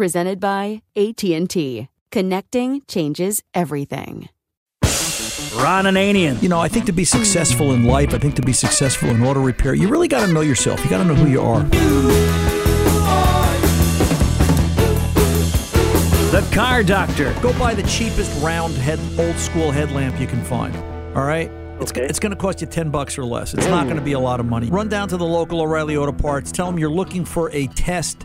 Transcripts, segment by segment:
Presented by AT&T. Connecting changes everything. Ron Ananian. You know, I think to be successful in life, I think to be successful in auto repair, you really got to know yourself. You got to know who you are. The Car Doctor. Go buy the cheapest round head, old school headlamp you can find. All right. It's, Okay. it's going to cost you 10 bucks or less. It's not going to be a lot of money. Run down to the local O'Reilly Auto Parts. Tell them you're looking for a test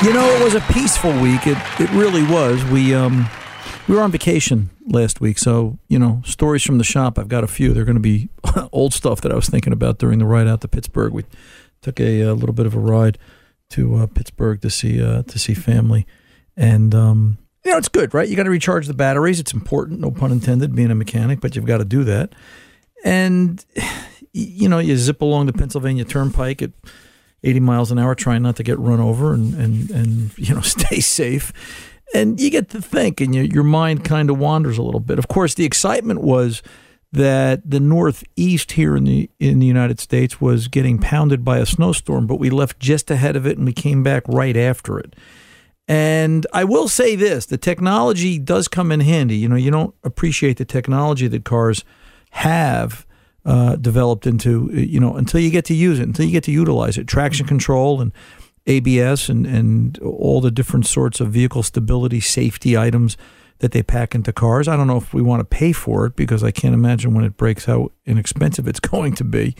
You know, it was a peaceful week. It it really was. We um we were on vacation last week, so you know stories from the shop. I've got a few. They're going to be old stuff that I was thinking about during the ride out to Pittsburgh. We took a, a little bit of a ride to uh, Pittsburgh to see uh, to see family, and um, you know it's good, right? You got to recharge the batteries. It's important, no pun intended, being a mechanic, but you've got to do that. And you know, you zip along the Pennsylvania Turnpike at 80 miles an hour, trying not to get run over and, and, and you know, stay safe. And you get to think, and your, your mind kind of wanders a little bit. Of course, the excitement was that the Northeast here in the in the United States was getting pounded by a snowstorm, but we left just ahead of it, and we came back right after it. And I will say this: the technology does come in handy. You know, you don't appreciate the technology that cars have uh, developed into, you know, until you get to use it, until you get to utilize it. Traction control and ABS and, and all the different sorts of vehicle stability safety items that they pack into cars. I don't know if we want to pay for it because I can't imagine when it breaks how inexpensive it's going to be.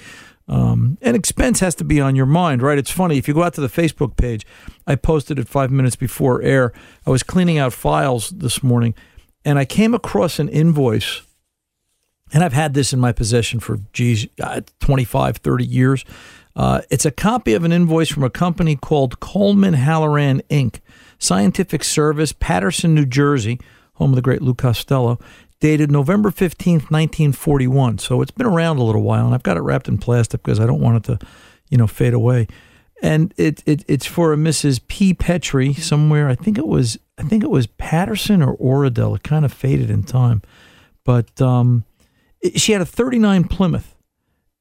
Um, and expense has to be on your mind, right? It's funny. If you go out to the Facebook page, I posted it five minutes before air. I was cleaning out files this morning and I came across an invoice and I've had this in my possession for, geez, uh, 25, 30 years. Uh, it's a copy of an invoice from a company called Coleman Halloran Inc., Scientific Service, Paterson, New Jersey, home of the great Lou Costello, dated November 15th, 1941. So it's been around a little while, and I've got it wrapped in plastic because I don't want it to, you know, fade away. And it, it it's for a Mrs. P. Petrie somewhere. I think it was I think it was Paterson or Oradell. It kind of faded in time, but um, she had a 39 Plymouth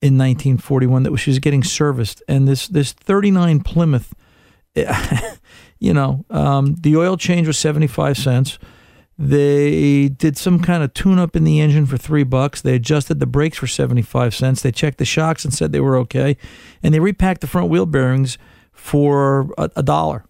in 1941 that she was getting serviced, and this this 39 Plymouth, you know, um, the oil change was 75 cents. They did some kind of tune up in the engine for three bucks. They adjusted the brakes for 75 cents. They checked the shocks and said they were okay. And they repacked the front wheel bearings for a, a dollar.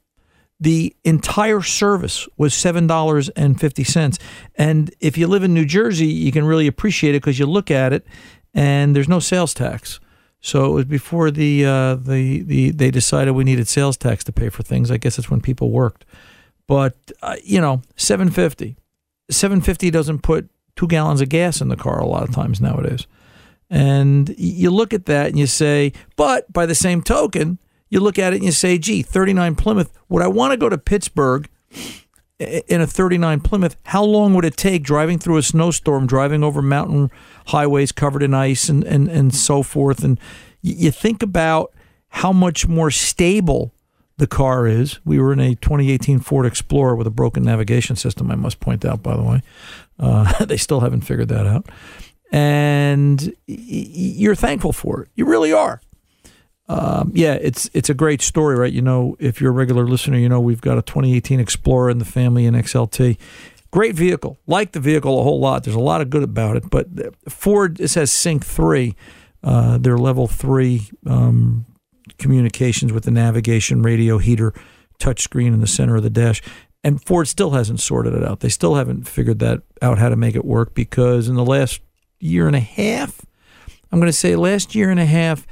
The entire service was $7.50. And if you live in New Jersey, you can really appreciate it because you look at it and there's no sales tax. So it was before the, uh, the, the, they decided we needed sales tax to pay for things. I guess it's when people worked. But uh, you know, 750. 750 doesn't put 2 gallons of gas in the car a lot of times nowadays. And you look at that and you say, but by the same token, you look at it and you say, gee, 39 Plymouth, would I want to go to Pittsburgh in a 39 Plymouth? How long would it take driving through a snowstorm, driving over mountain highways covered in ice and, and, and so forth? And you think about how much more stable the car is. We were in a 2018 Ford Explorer with a broken navigation system, I must point out, by the way. Uh, they still haven't figured that out. And you're thankful for it. You really are. Um, yeah, it's it's a great story, right? You know, if you're a regular listener, you know we've got a 2018 Explorer in the family in XLT. Great vehicle. Like the vehicle a whole lot. There's a lot of good about it. But Ford, this has Sync 3. Uh, their level 3 um, communications with the navigation, radio, heater, touchscreen in the center of the dash. And Ford still hasn't sorted it out. They still haven't figured that out how to make it work because in the last year and a half, I'm going to say last year and a half,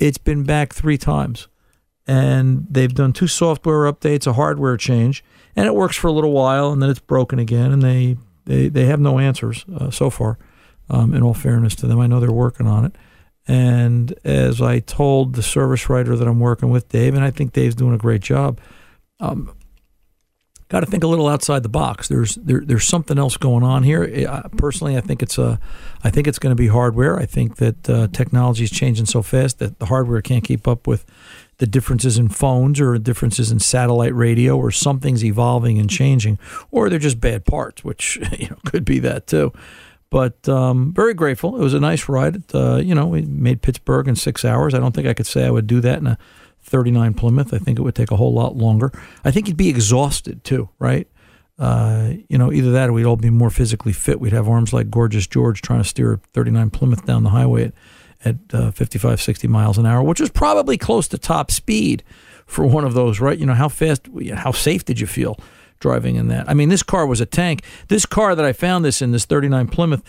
it's been back three times. And they've done two software updates, a hardware change, and it works for a little while, and then it's broken again. And they they, they have no answers uh, so far. Um, in all fairness to them, I know they're working on it. And as I told the service writer that I'm working with, Dave, and I think Dave's doing a great job, um, got to think a little outside the box. There's there, there's something else going on here. Uh, personally, I think it's a, I think it's going to be hardware. I think that uh, technology is changing so fast that the hardware can't keep up with the differences in phones or differences in satellite radio, or something's evolving and changing, or they're just bad parts, which you know could be that too. But um, very grateful. It was a nice ride. Uh, you know, we made Pittsburgh in six hours. I don't think I could say I would do that in a 39 Plymouth. I think it would take a whole lot longer. I think you'd be exhausted too, right? Uh, you know, either that or we'd all be more physically fit. We'd have arms like Gorgeous George trying to steer 39 Plymouth down the highway at, at uh, 55, 60 miles an hour, which is probably close to top speed for one of those, right? You know, how fast, how safe did you feel? driving in that. I mean, this car was a tank. This car that I found this in, this 39 Plymouth,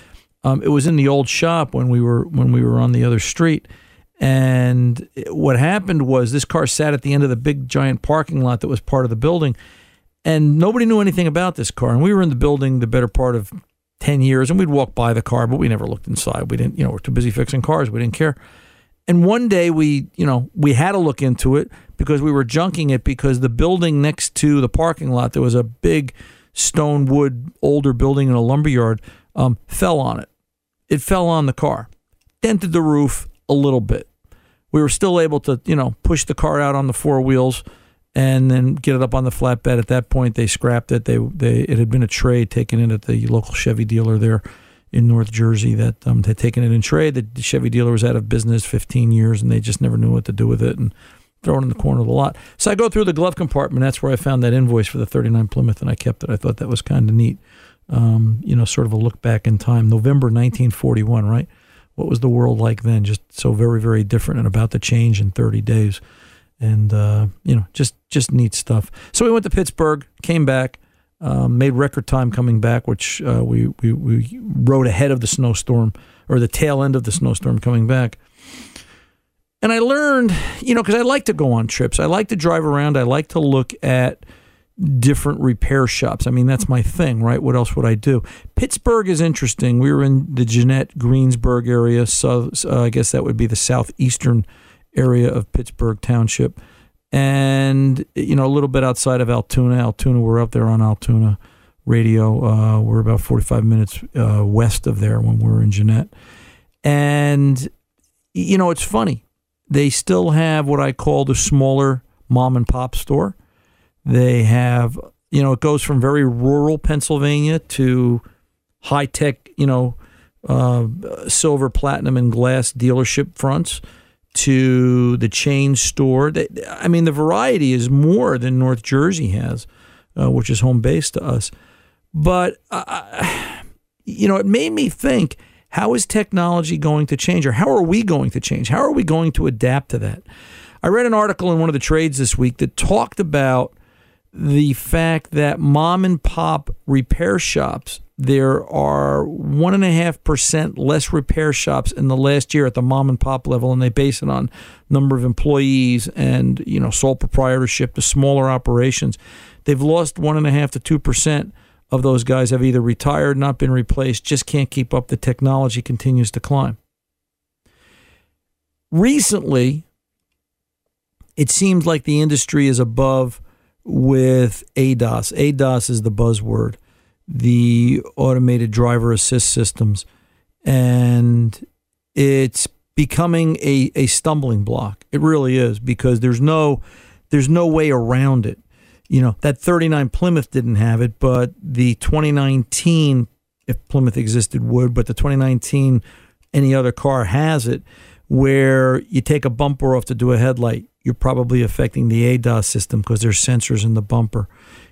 um, it was in the old shop when we were when we were on the other street. And what happened was this car sat at the end of the big giant parking lot that was part of the building, and nobody knew anything about this car. And we were in the building the better part of ten years, and we'd walk by the car, but we never looked inside. We didn't, you know, we're too busy fixing cars. We didn't care. And one day we, you know, we had to look into it because we were junking it because the building next to the parking lot, there was a big stone wood older building in a lumber yard, um, fell on it. It fell on the car, dented the roof a little bit. We were still able to, you know, push the car out on the four wheels and then get it up on the flatbed. At that point, they scrapped it. They, they, it had been a trade taken in at the local Chevy dealer there in North Jersey that um, had taken it in trade. The Chevy dealer was out of business 15 years, and they just never knew what to do with it and throw it in the corner of the lot. So I go through the glove compartment. That's where I found that invoice for the 39 Plymouth, and I kept it. I thought that was kind of neat. Um, you know, sort of a look back in time. November 1941, right? What was the world like then? Just so very, very different and about to change in 30 days. And, uh, you know, just, just neat stuff. So we went to Pittsburgh, came back um, made record time coming back, which uh, we, we, we rode ahead of the snowstorm or the tail end of the snowstorm coming back. And I learned, you know, because I like to go on trips. I like to drive around. I like to look at different repair shops. I mean, that's my thing, right? What else would I do? Pittsburgh is interesting. We were in the Jeannette, Greensburg area. So uh, I guess that would be the southeastern area of Pittsburgh Township, and you know a little bit outside of Altoona. Altoona, we're up there on Altoona Radio. Uh, we're about 45 minutes uh, west of there when we're in Jeannette, and you know it's funny. They still have what I call the smaller mom and pop store. They have, you know, it goes from very rural Pennsylvania to high tech, you know, uh, silver, platinum, and glass dealership fronts to the chain store. I mean, the variety is more than North Jersey has, uh, which is home base to us. But, uh, you know, it made me think how is technology going to change, or how are we going to change? How are we going to adapt to that? I read an article in one of the trades this week that talked about the fact that mom and pop repair shops there are one and a half percent less repair shops in the last year at the mom and pop level, and they base it on number of employees and you know sole proprietorship to smaller operations. They've lost one and a half to two percent of those guys have either retired, not been replaced, just can't keep up. The technology continues to climb. Recently, it seems like the industry is above with ADAS. ADAS is the buzzword the automated driver assist systems. And it's becoming a, a stumbling block. It really is because there's no there's no way around it. You know, that 39 Plymouth didn't have it, but the 2019 if Plymouth existed would, but the 2019 any other car has it where you take a bumper off to do a headlight, you're probably affecting the ADAS system because there's sensors in the bumper.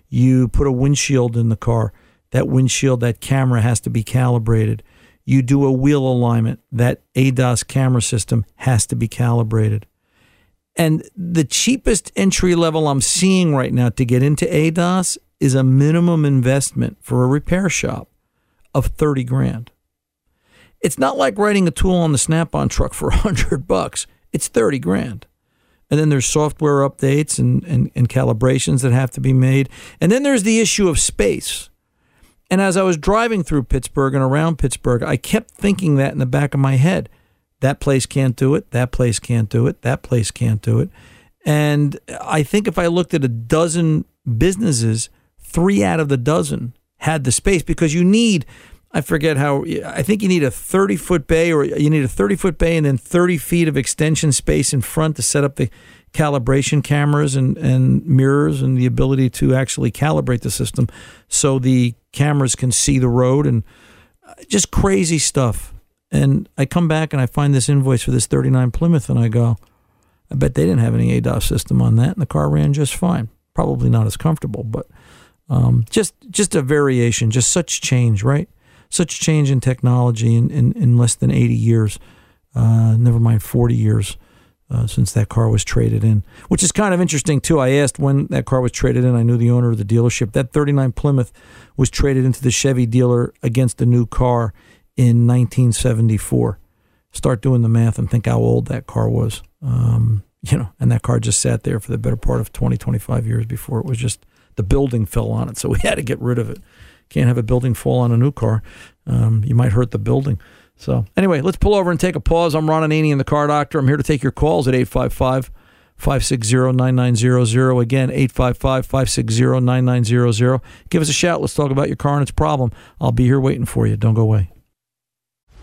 You put a windshield in the car, that windshield, that camera has to be calibrated. You do a wheel alignment, that ADAS camera system has to be calibrated. And the cheapest entry level I'm seeing right now to get into ADAS is a minimum investment for a repair shop of 30 grand. It's not like writing a tool on the Snap-on truck for 100 bucks. It's 30 grand. And then there's software updates and, and, and calibrations that have to be made. And then there's the issue of space. And as I was driving through Pittsburgh and around Pittsburgh, I kept thinking that in the back of my head. That place can't do it. That place can't do it. That place can't do it. And I think if I looked at a dozen businesses, three out of the dozen had the space because you need, I forget how, I think you need a 30 foot bay or you need a 30 foot bay and then 30 feet of extension space in front to set up the calibration cameras and, and mirrors and the ability to actually calibrate the system so the cameras can see the road and uh, just crazy stuff. And I come back and I find this invoice for this 39 Plymouth and I go, I bet they didn't have any ADAS system on that and the car ran just fine. Probably not as comfortable, but um, just just a variation, just such change, right? Such change in technology in, in, in less than 80 years, uh, never mind 40 years uh, since that car was traded in, which is kind of interesting too. I asked when that car was traded in. I knew the owner of the dealership. That 39 Plymouth was traded into the Chevy dealer against a new car in 1974. Start doing the math and think how old that car was. Um, you know, and that car just sat there for the better part of 20, 25 years before it was just the building fell on it. So we had to get rid of it. Can't have a building fall on a new car. Um, you might hurt the building. So, anyway, let's pull over and take a pause. I'm Ron Ananian in the Car Doctor. I'm here to take your calls at 855 560 9900. Again, 855 560 9900. Give us a shout. Let's talk about your car and its problem. I'll be here waiting for you. Don't go away.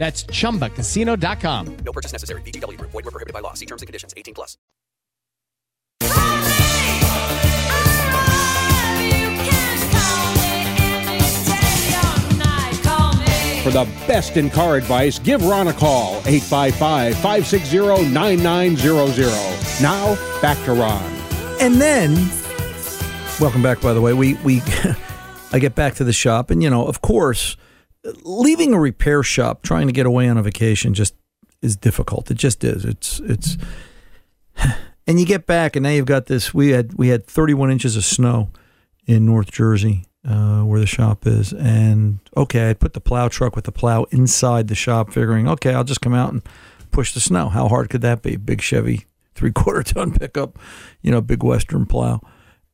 That's chumbacasino.com. No purchase necessary. VGW Group. Void were prohibited by law. See terms and conditions. 18 plus. For the best in car advice, give Ron a call, 855 560 9900. Now, back to Ron. And then, welcome back. By the way, we we I get back to the shop, and you know, of course, leaving a repair shop, trying to get away on a vacation, just is difficult. It just is. It's it's, and you get back, and now you've got this. We had we had 31 inches of snow in North Jersey, uh, where the shop is, and okay, I put the plow truck with the plow inside the shop, figuring, okay, I'll just come out and push the snow. How hard could that be? Big Chevy three quarter ton pickup, you know, big Western plow,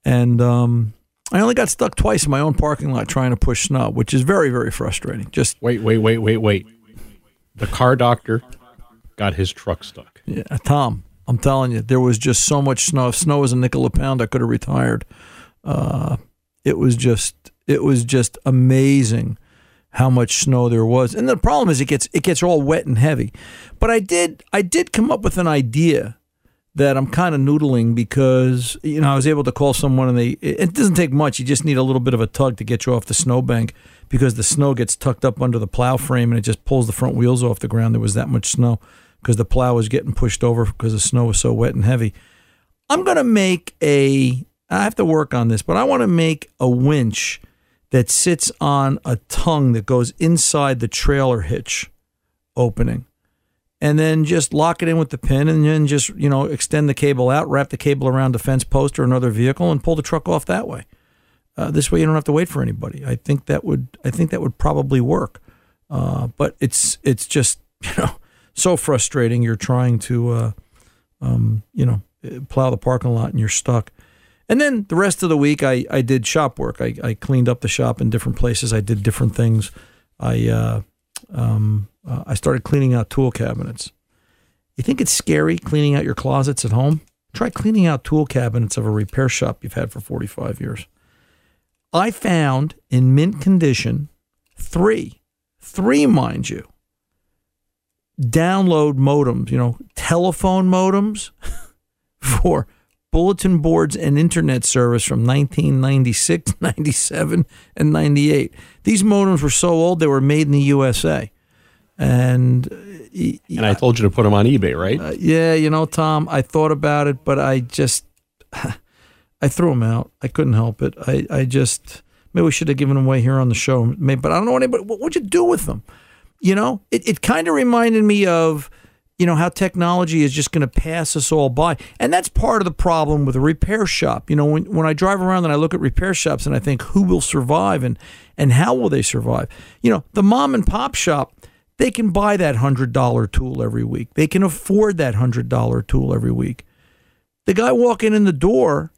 and um, I only got stuck twice in my own parking lot trying to push snow, which is very, very frustrating. Just wait, wait, wait, wait, wait. The car doctor got his truck stuck. Yeah, Tom, I'm telling you, there was just so much snow. If snow was a nickel a pound, I could have retired. Uh, it was just, it was just amazing how much snow there was. And the problem is, it gets, it gets all wet and heavy. But I did, I did come up with an idea that I'm kind of noodling because you know I was able to call someone and they it doesn't take much. You just need a little bit of a tug to get you off the snowbank because the snow gets tucked up under the plow frame and it just pulls the front wheels off the ground. There was that much snow because the plow was getting pushed over because the snow was so wet and heavy. I'm gonna make a. I have to work on this, but I want to make a winch that sits on a tongue that goes inside the trailer hitch opening and then just lock it in with the pin and then just you know extend the cable out wrap the cable around a fence post or another vehicle and pull the truck off that way. Uh, this way you don't have to wait for anybody. I think that would i think that would probably work. Uh, but it's it's just you know so frustrating. You're trying to uh, um, you know plow the parking lot and you're stuck. And then the rest of the week i, I did shop work. I, I cleaned up the shop in different places. I did different things. I uh, um, uh, I started cleaning out tool cabinets. You think it's scary cleaning out your closets at home? Try cleaning out tool cabinets of a repair shop you've had for 45 years. I found in mint condition three, three, mind you, download modems, you know, telephone modems for bulletin boards and internet service from 1996, 97, and 98. These modems were so old they were made in the USA. And and I told you to put them on eBay, right? Uh, yeah, you know, Tom, I thought about it, but I just I threw them out. I couldn't help it. I I just maybe we should have given them away here on the show. Maybe, but I don't know anybody. What would you do with them? You know, it it kind of reminded me of you know how technology is just going to pass us all by and that's part of the problem with a repair shop you know when, when i drive around and i look at repair shops and i think who will survive and and how will they survive you know the mom and pop shop they can buy that $100 tool every week. They can afford that $100 tool every week. The guy walking in the door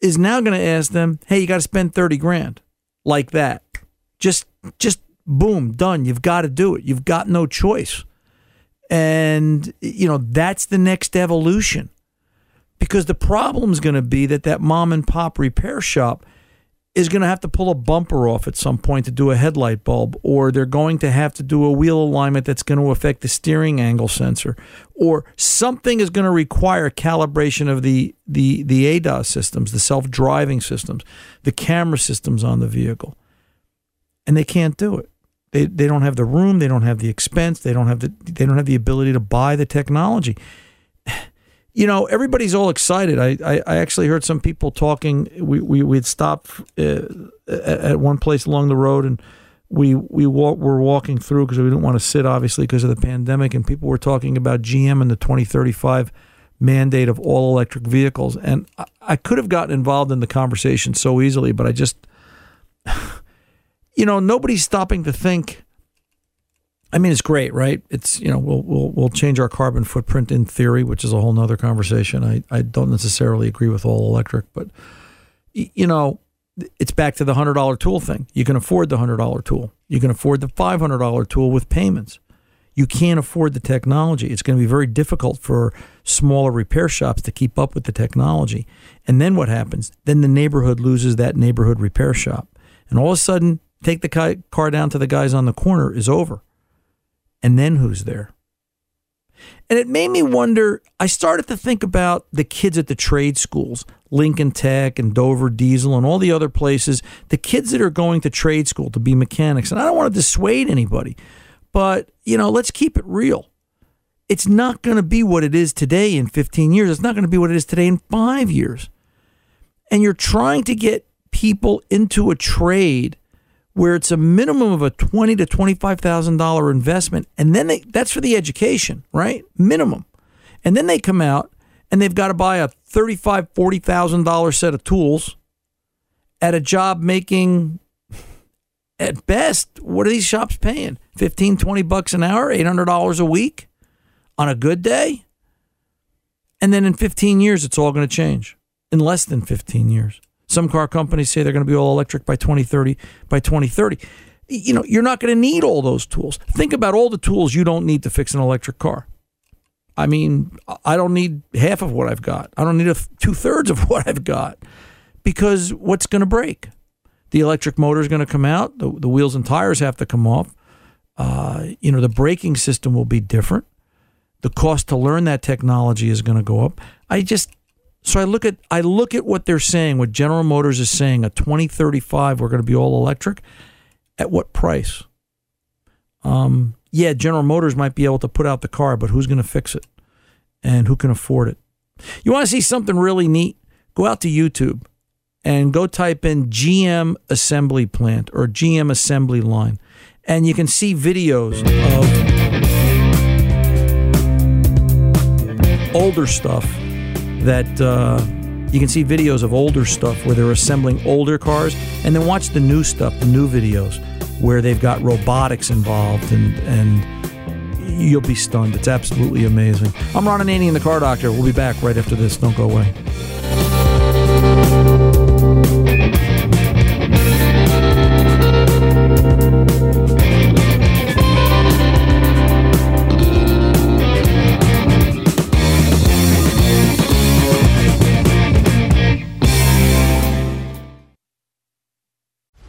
is now going to ask them hey you got to spend 30 grand like that. Just just boom done. You've got to do it. You've got no choice. And, you know, that's the next evolution. because the problem's going to be that that mom and pop repair shop is going to have to pull a bumper off at some point to do a headlight bulb, or they're going to have to do a wheel alignment that's going to affect the steering angle sensor, or something is going to require calibration of the the the ADAS systems, the self driving systems, the camera systems on the vehicle, and they can't do it. They they don't have the room, they don't have the expense, they don't have the they don't have the ability to buy the technology you know, everybody's all excited. I, I, I, actually heard some people talking. We we we'd stopped uh, at one place along the road, and we we walk, were walking through because we didn't want to sit, obviously, because of the pandemic. And people were talking about GM and the 2035 mandate of all electric vehicles. And I, I could have gotten involved in the conversation so easily, but I just, you know, nobody's stopping to think I mean, it's great, right? It's you know we'll we'll we'll change our carbon footprint in theory, which is a whole nother conversation. I I don't necessarily agree with all electric, but you know it's back to the hundred dollar tool thing. You can afford the hundred dollar tool. You can afford the five hundred dollar tool with payments. You can't afford the technology. It's going to be very difficult for smaller repair shops to keep up with the technology. And then what happens? Then the neighborhood loses that neighborhood repair shop, and all of a sudden, take the car down to the guys on the corner is over and then who's there? And it made me wonder. I started to think about the kids at the trade schools, Lincoln Tech and Dover Diesel and all the other places, the kids that are going to trade school to be mechanics. And I don't want to dissuade anybody, but, you know, let's keep it real. It's not going to be what it is today in 15 years. It's not going to be what it is today in five years. And you're trying to get people into a trade where it's a minimum of a twenty to twenty five thousand dollar investment, and then they that's for the education, right? Minimum, and then they come out and they've got to buy a thirty five forty thousand dollar set of tools at a job making at best what are these shops paying? 15 20 bucks an hour $800 a week on a good day? And then in 15 years it's all going to change in less than 15 years some car companies say they're going to be all electric by 2030. By 2030, you know, you're not going to need all those tools. Think about all the tools you don't need to fix an electric car. I mean, I don't need half of what I've got. I don't need two thirds of what I've got because what's going to break? The electric motor is going to come out. The, the wheels and tires have to come off. Uh, you know, the braking system will be different. The cost to learn that technology is going to go up. I just so I look at I look at what they're saying, what General Motors is saying, a 2035 we're going to be all electric. At what price? Um, yeah, General Motors might be able to put out the car, but who's going to fix it? And who can afford it? You want to see something really neat? Go out to YouTube and go type in GM assembly plant or GM assembly line. And you can see videos of older stuff that uh, you can see videos of older stuff where they're assembling older cars, and then watch the new stuff, the new videos where they've got robotics involved, and and you'll be stunned. It's absolutely amazing. I'm Ron Ananian, the Car Doctor. We'll be back right after this. Don't go away.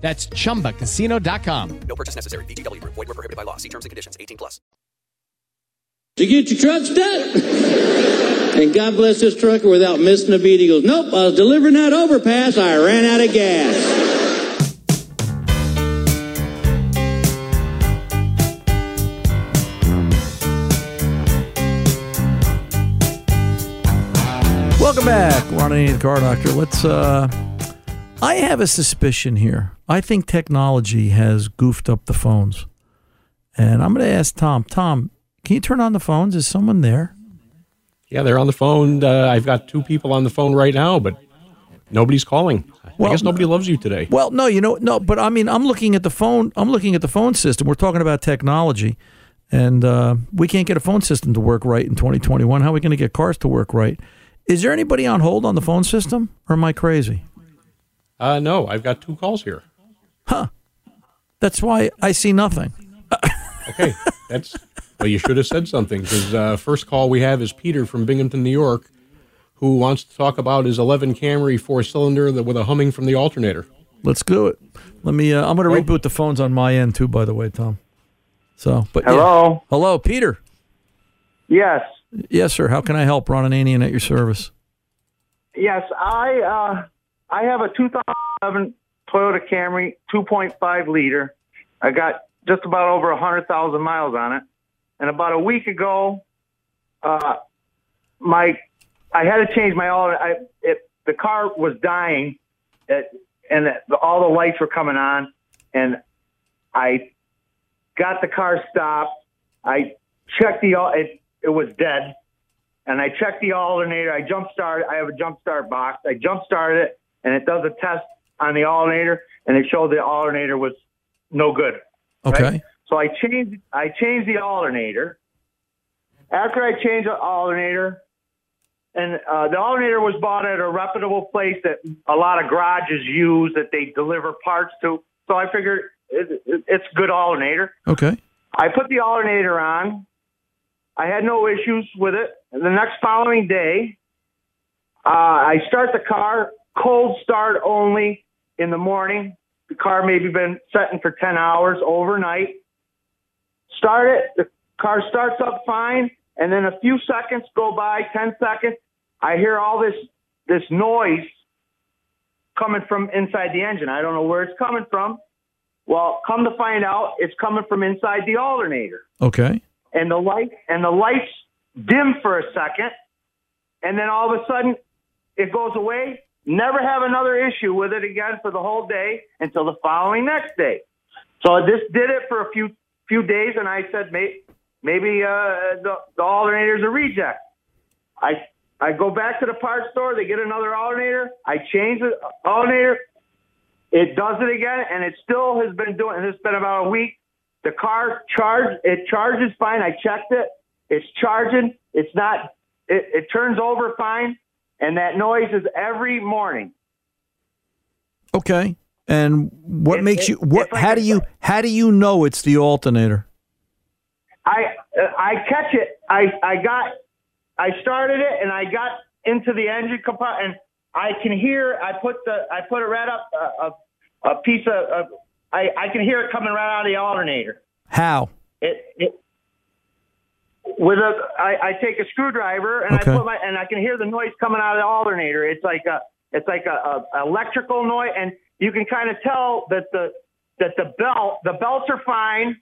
That's chumbacasino.com. No purchase necessary. VGW Group. Void were prohibited by law. See terms and conditions. 18 plus. To get your truck done. and God bless this trucker without missing a beat. He goes, Nope, I was delivering that overpass. I ran out of gas. Welcome back, Ronnie the Car Doctor. Let's. uh I have a suspicion here. I think technology has goofed up the phones, and I'm going to ask Tom. Tom, can you turn on the phones? Is someone there? Yeah, they're on the phone. Uh, I've got two people on the phone right now, but nobody's calling. I guess nobody loves you today. Well, no, you know, no, but I mean, I'm looking at the phone. I'm looking at the phone system. We're talking about technology, and uh, we can't get a phone system to work right in 2021. How are we going to get cars to work right? Is there anybody on hold on the phone system, or am I crazy? Uh, no, I've got two calls here. Huh. That's why I see nothing. Okay, that's well. You should have said something because uh, first call we have is Peter from Binghamton, New York, who wants to talk about his 11 Camry four cylinder that with a humming from the alternator. Let's do it. Let me. Uh, I'm going to reboot the phones on my end too. By the way, Tom. So, but yeah. Hello? hello, Peter. Yes. Yes, sir. How can I help, Ron and Ananian at your service? Yes, I uh, I have a 2011 Toyota Camry 2.5 liter. I got just about over 100,000 miles on it. And about a week ago, uh, my I had to change my all. I it, the car was dying, it, and all the lights were coming on, and I got the car stopped. I checked the it it was dead, and I checked the alternator. I jump started. I have a jump start box. I jump started it, and it does a test on the alternator, and it showed the alternator was no good. Okay. Right? So I changed I changed the alternator. After I changed the alternator, and uh, the alternator was bought at a reputable place that a lot of garages use that they deliver parts to. So I figured it, it, it's good alternator. Okay. I put the alternator on. I had no issues with it. And the next following day, uh, I start the car cold start only in the morning. The car maybe been setting for 10 hours overnight. Start it. The car starts up fine. And then a few seconds go by, 10 seconds. I hear all this, this noise coming from inside the engine. I don't know where it's coming from. Well, come to find out, it's coming from inside the alternator. Okay. And the light and the lights dim for a second, and then all of a sudden it goes away. Never have another issue with it again for the whole day until the following next day. So this did it for a few few days, and I said maybe uh, the the alternator's a reject. I I go back to the parts store. They get another alternator. I change the alternator. It does it again, and it still has been doing. It's been about a week. The car charge it charges fine. I checked it. It's charging. It's not. It, it turns over fine, and that noise is every morning. Okay. And what It- makes it- you what? like how do you how do you know it's the alternator? I uh, I catch it. I I got I started it and I got into the engine compartment and I can hear. I put the I put it right up uh, a, a piece of. of I I can hear it coming right out of the alternator. How? It, it with a I, I take a screwdriver and Okay. I put my and I can hear the noise coming out of the alternator. It's like a it's like a, a electrical noise, and you can kind of tell that the that the belt the belts are fine.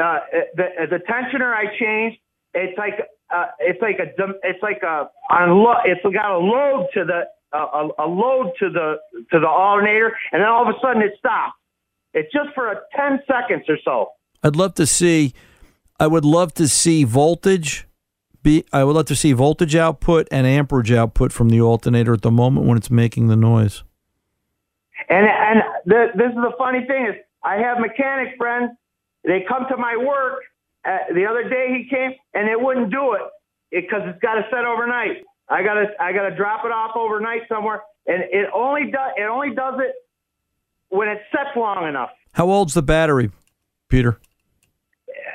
Uh, the the tensioner I changed. It's like uh, it's like a it's like a unlo- it's got a load to the uh, a, a load to the to the alternator, and then all of a sudden it stops. It's just for a ten seconds or so. I'd love to see. I would love to see voltage. Be I would love to see voltage output and amperage output from the alternator at the moment when it's making the noise. And and the, this is the funny thing is I have mechanic friends. They come to my work. Uh, the other day he came and it wouldn't do it because it's got to set overnight. I gotta I gotta drop it off overnight somewhere, and it only does it only does it when it sets long enough. How old's the battery, Peter?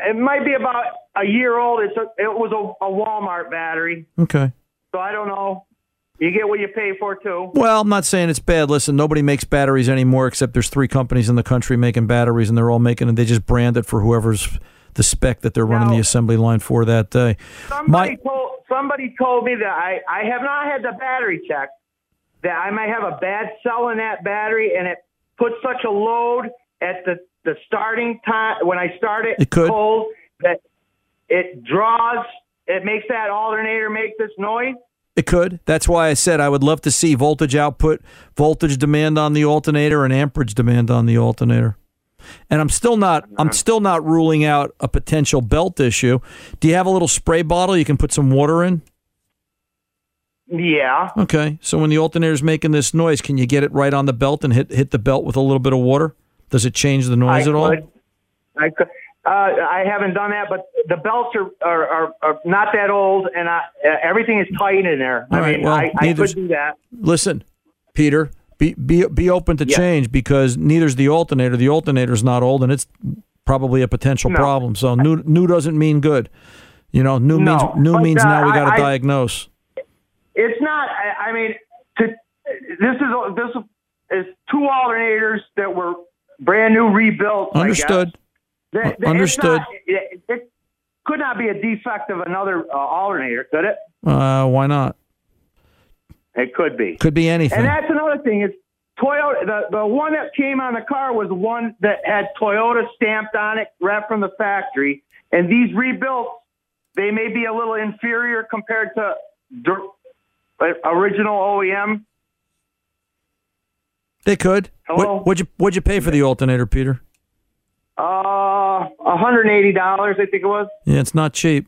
It might be about a year old. It's a, it was a, a Walmart battery, Okay. so I don't know. You get what you pay for too. Well, I'm not saying it's bad. Listen, nobody makes batteries anymore except there's three companies in the country making batteries, and they're all making it. They just brand it for whoever's the spec that they're running the assembly line for that day. Somebody told somebody told me that I, I have not had the battery check. That I might have a bad cell in that battery, and it puts such a load at the the starting time when I start it, It could. cold that it draws. It makes that alternator make this noise. It could. That's why I said I would love to see voltage output, voltage demand on the alternator, and amperage demand on the alternator. And I'm still not. I'm still not ruling out a potential belt issue. Do you have a little spray bottle you can put some water in? Yeah. Okay. So when the alternator's making this noise, can you get it right on the belt and hit hit the belt with a little bit of water? Does it change the noise I at all? I could. Uh, I haven't done that, but the belts are are, are, are not that old, and I, uh, everything is tight in there. All I right, mean, well, I, I could do that. Listen, Peter, be be be open to Yeah. change because neither's the alternator. The alternator's not old, and it's probably a potential No. problem. So new new doesn't mean good. You know, new No, means new but, means uh, now we got to diagnose. It's not. I, I mean, to, this is this is two alternators that were brand new rebuilt. Understood. They- they- it's Understood. not- It, it could not be a defect of another uh, alternator, could it? Uh, why not? It could be. Could be anything. And that's another thing is Toyota. The the one that came on the car was one that had Toyota stamped on it right from the factory. And these rebuilt, they may be a little inferior compared to uh, original OEM. They could. Hello? What, would you what'd you pay for the alternator, Peter? Uh, $180, I think it was. Yeah, it's not cheap.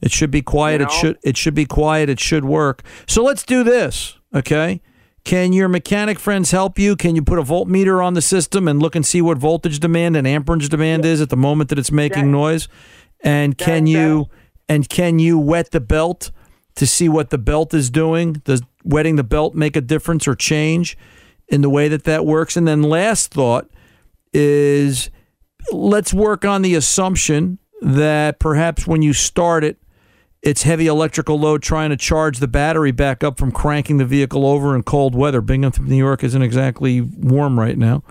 It should be quiet. You It should it should be quiet. It should work. So let's do this, okay? Can your mechanic friends help you? Can you put a voltmeter on the system and look and see what voltage demand and amperage demand is at the moment that it's making noise? And can you and can you wet the belt to see what the belt is doing? Does wetting the belt make a difference or change in the way that that works? And then last thought is let's work on the assumption that perhaps when you start it, it's heavy electrical load trying to charge the battery back up from cranking the vehicle over in cold weather. Binghamton, New York isn't exactly warm right now.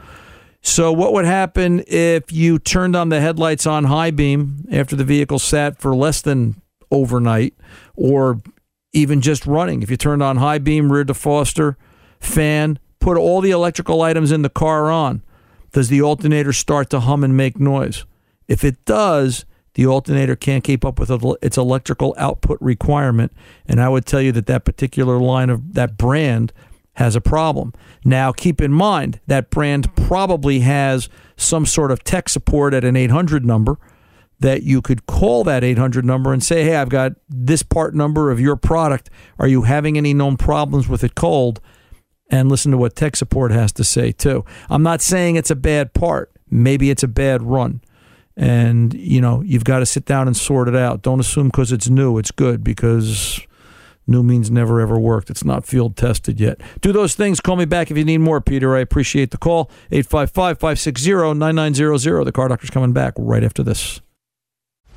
So, what would happen if you turned on the headlights on high beam after the vehicle sat for less than overnight or even just running? If you turned on high beam, rear defroster, fan, put all the electrical items in the car on, does the alternator start to hum and make noise? If it does, the alternator can't keep up with its electrical output requirement. And I would tell you that that particular line of that brand has a problem. Now, keep in mind that brand probably has some sort of tech support at an 800 number that you could call that 800 number and say, hey, I've got this part number of your product. Are you having any known problems with it cold? And listen to what tech support has to say, too. I'm not saying it's a bad part. Maybe it's a bad run. And you know you've got to sit down and sort it out. Don't assume because it's new it's good because new means never ever worked. It's not field tested yet. Do those things. Call me back if you need more peter. I appreciate the call. 855-560-9900 the car doctor's coming back right after this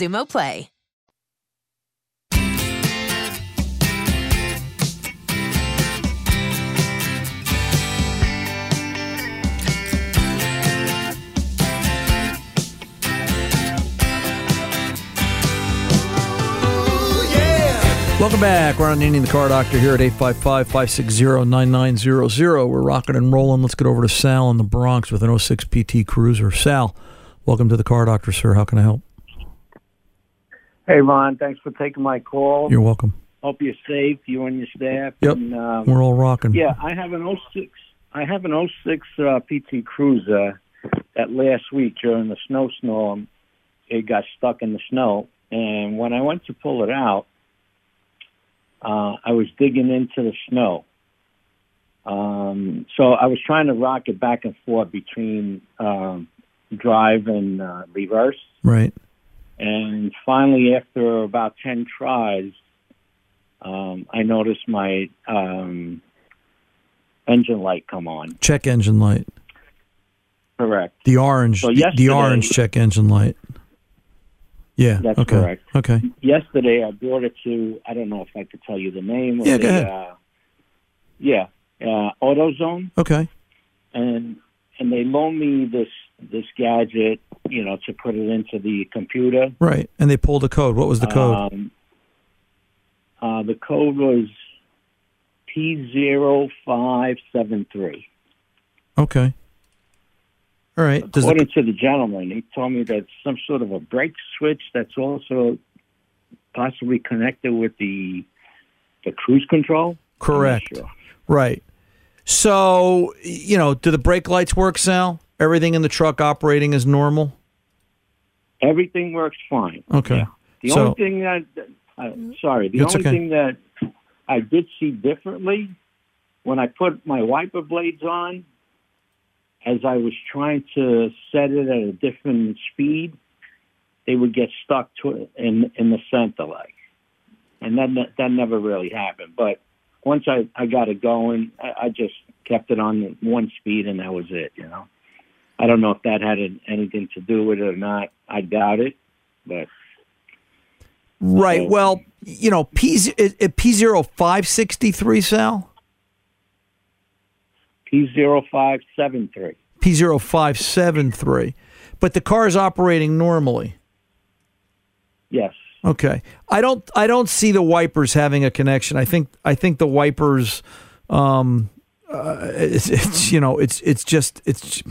Xumo Play. Welcome back. Ron Ananian, the car doctor, here at 855 560 9900. We're rocking and rolling. Let's get over to Sal in the Bronx with an 06 PT Cruiser. Sal, welcome to the car doctor, sir. How can I help? Hey, Ron. Thanks for taking my call. You're welcome. Hope you're safe, you and your staff. Yep. And, um, We're all rocking. Yeah, I have an 06. I have an 06 uh, PT Cruiser that last week during the snowstorm, it got stuck in the snow. And when I went to pull it out, uh, I was digging into the snow. Um, so I was trying to rock it back and forth between um, drive and uh, reverse. Right. And finally, after about 10 tries, um, I noticed my um, engine light come on. Check engine light. Correct. The orange. So the- the orange check engine light. Yeah. That's okay. correct. Okay. Yesterday, I brought it to, I don't know if I could tell you the name. of Yeah, the, go ahead. Uh, yeah, uh, AutoZone. Okay. and and they loaned me this this gadget, you know, to put it into the computer. Right. And they pulled a code. What was the code? Um, uh, the code was P zero five seven three. okay. All right. Does According the, to the gentleman, he told me that some sort of a brake switch that's also possibly connected with the the cruise control. correct. Right. So, you know, do the brake lights work, Sal? Everything in the truck operating as normal? Everything works fine. Okay. The so, only thing that, uh, sorry, the only okay. thing that I did see differently when I put my wiper blades on, as I was trying to set it at a different speed, they would get stuck to in in the center like, and that, that never really happened. But once I I got it going, I, I just kept it on one speed, and that was it. You know, I don't know if that had anything to do with it or not. I doubt it, but Right. Well, you know, P P zero five sixty three, Sal. P zero five seven three. P zero five seven three, but the car is operating normally. Yes. Okay. I don't. I don't see the wipers having a connection. I think. I think the wipers. Um, uh, it's, it's you know it's it's just it's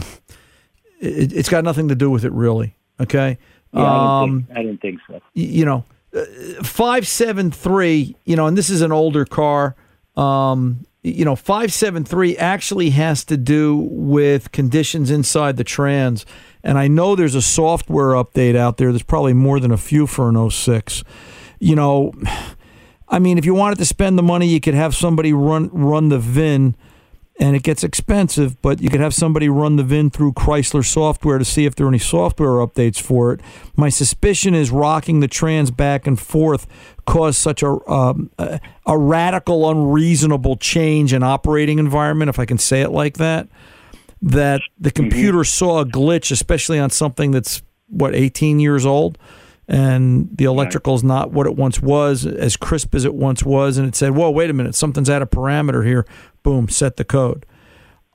it, it's got nothing to do with it really. Okay. Yeah, I, um, didn't think, I didn't think so. you know, five seven three. You know, and this is an older car. Um, you know, five seven three actually has to do with conditions inside the trans, and I know there's a software update out there. There's probably more than a few for an 06. You know, I mean, if you wanted to spend the money, you could have somebody run run the VIN, and it gets expensive. But you could have somebody run the VIN through Chrysler software to see if there are any software updates for it. My suspicion is rocking the trans back and forth caused such a um, a, a radical, unreasonable change in operating environment, if I can say it like that. That the computer saw a glitch, especially on something that's what 18 years old and the electrical is not what it once was, as crisp as it once was, and it said, "Whoa, wait a minute, something's out of parameter here." Boom, set the code.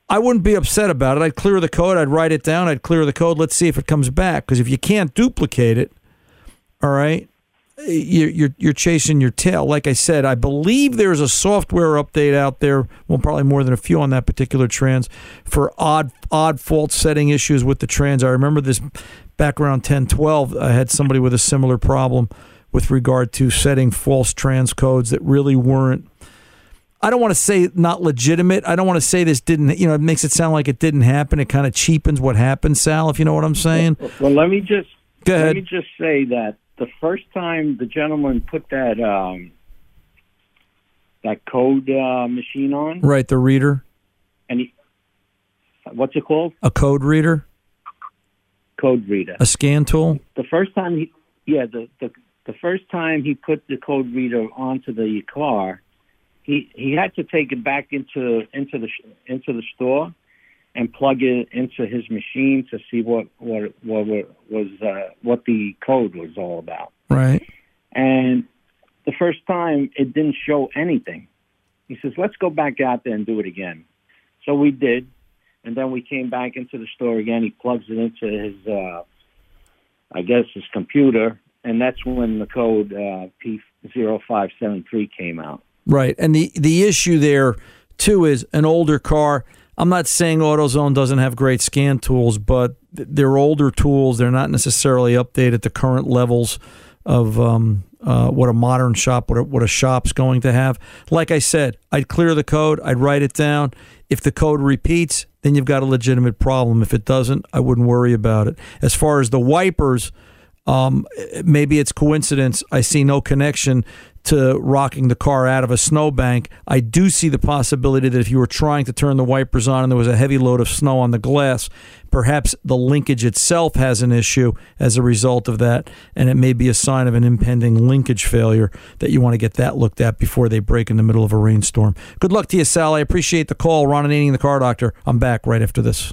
I wouldn't be upset about it. I'd clear the code. I'd write it down. I'd clear the code. Let's see if it comes back. Because if you can't duplicate it, all right, you're, you're you're chasing your tail. Like I said, I believe there's a software update out there. Well, probably more than a few on that particular trans for odd odd fault setting issues with the trans. I remember this back around 10, 12. I had somebody with a similar problem with regard to setting false trans codes that really weren't. I don't want to say not legitimate. I don't want to say this didn't. You know, it makes it sound like it didn't happen. It kind of cheapens what happened, Sal. If you know what I'm saying. Well, let me just Go let ahead. me just say that the first time the gentleman put that um, that code uh, machine on, Right, the reader, and he, what's it called? a code reader, Code reader. a scan tool. The first time he, yeah, the the the first time he put the code reader onto the car, he he had to take it back into into the into the store and plug it into his machine to see what what what was uh, what the code was all about. Right. And the first time it didn't show anything. He says, "Let's go back out there and do it again." So we did, and then we came back into the store again. He plugs it into his, uh, I guess, his computer, and that's when the code uh, P 573 came out. Right. And the the issue there too is an older car. I'm not saying AutoZone doesn't have great scan tools, but they're older tools. They're not necessarily updated to current levels of um, uh, what a modern shop, what a, what a shop's going to have. Like I said, I'd clear the code, I'd write it down. If the code repeats, then you've got a legitimate problem. If it doesn't, I wouldn't worry about it. As far as the wipers, um, maybe it's coincidence. I see no connection to rocking the car out of a snowbank. I do see the possibility that if you were trying to turn the wipers on and there was a heavy load of snow on the glass, perhaps the linkage itself has an issue as a result of that, and it may be a sign of an impending linkage failure that you want to get that looked at before they break in the middle of a rainstorm. Good luck to you, Sal. I appreciate the call. Ron Ananian, the car doctor. I'm back right after this.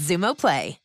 Xumo Play.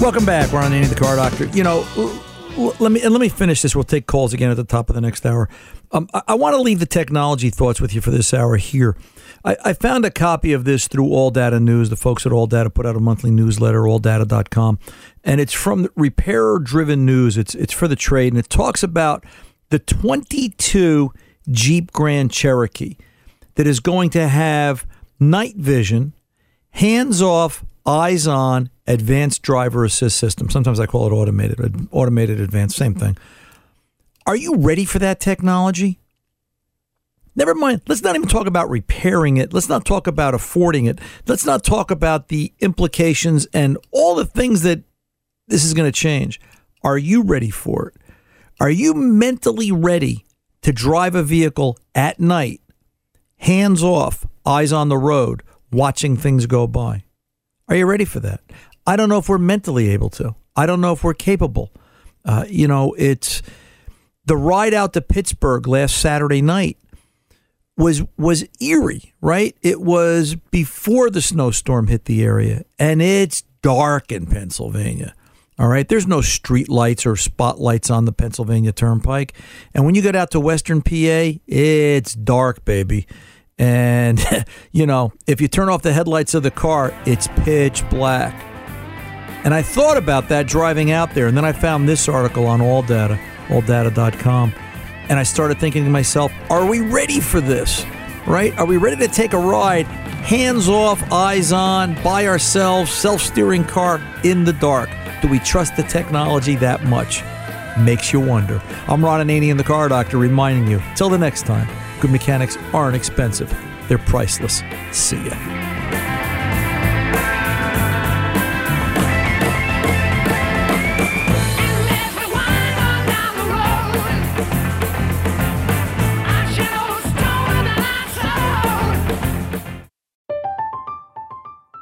Welcome back. We're on Andy the Car Doctor. You know, l- l- let me and let me finish this. We'll take calls again at the top of the next hour. Um, I, I want to leave the technology thoughts with you for this hour here. I, I found a copy of this through All Data News. The folks at All Data put out a monthly newsletter, alldata.com, and it's from Repairer Driven News. It's it's for the trade, and it talks about the 22 Jeep Grand Cherokee that is going to have night vision, hands off, eyes on, advanced driver assist system. Sometimes I call it automated, automated advanced, same thing. Are you ready for that technology? Never mind. Let's not even talk about repairing it. Let's not talk about affording it. Let's not talk about the implications and all the things that this is going to change. Are you ready for it? Are you mentally ready to drive a vehicle at night, hands off, eyes on the road, watching things go by? Are you ready for that? I don't know if we're mentally able to. I don't know if we're capable. Uh, you know, it's the ride out to Pittsburgh last Saturday night was was eerie, right? It was before the snowstorm hit the area, and it's dark in Pennsylvania. All right, there's no street lights or spotlights on the Pennsylvania Turnpike, and when you get out to Western PA, it's dark, baby. And you know, if you turn off the headlights of the car, it's pitch black. And I thought about that driving out there, and then I found this article on All Data, alldata.com. And I started thinking to myself, are we ready for this? Right? Are we ready to take a ride, hands off, eyes on, by ourselves, self steering car in the dark? Do we trust the technology that much? Makes you wonder. I'm Ron Ananian, the car doctor, reminding you till the next time, good mechanics aren't expensive, they're priceless. See ya.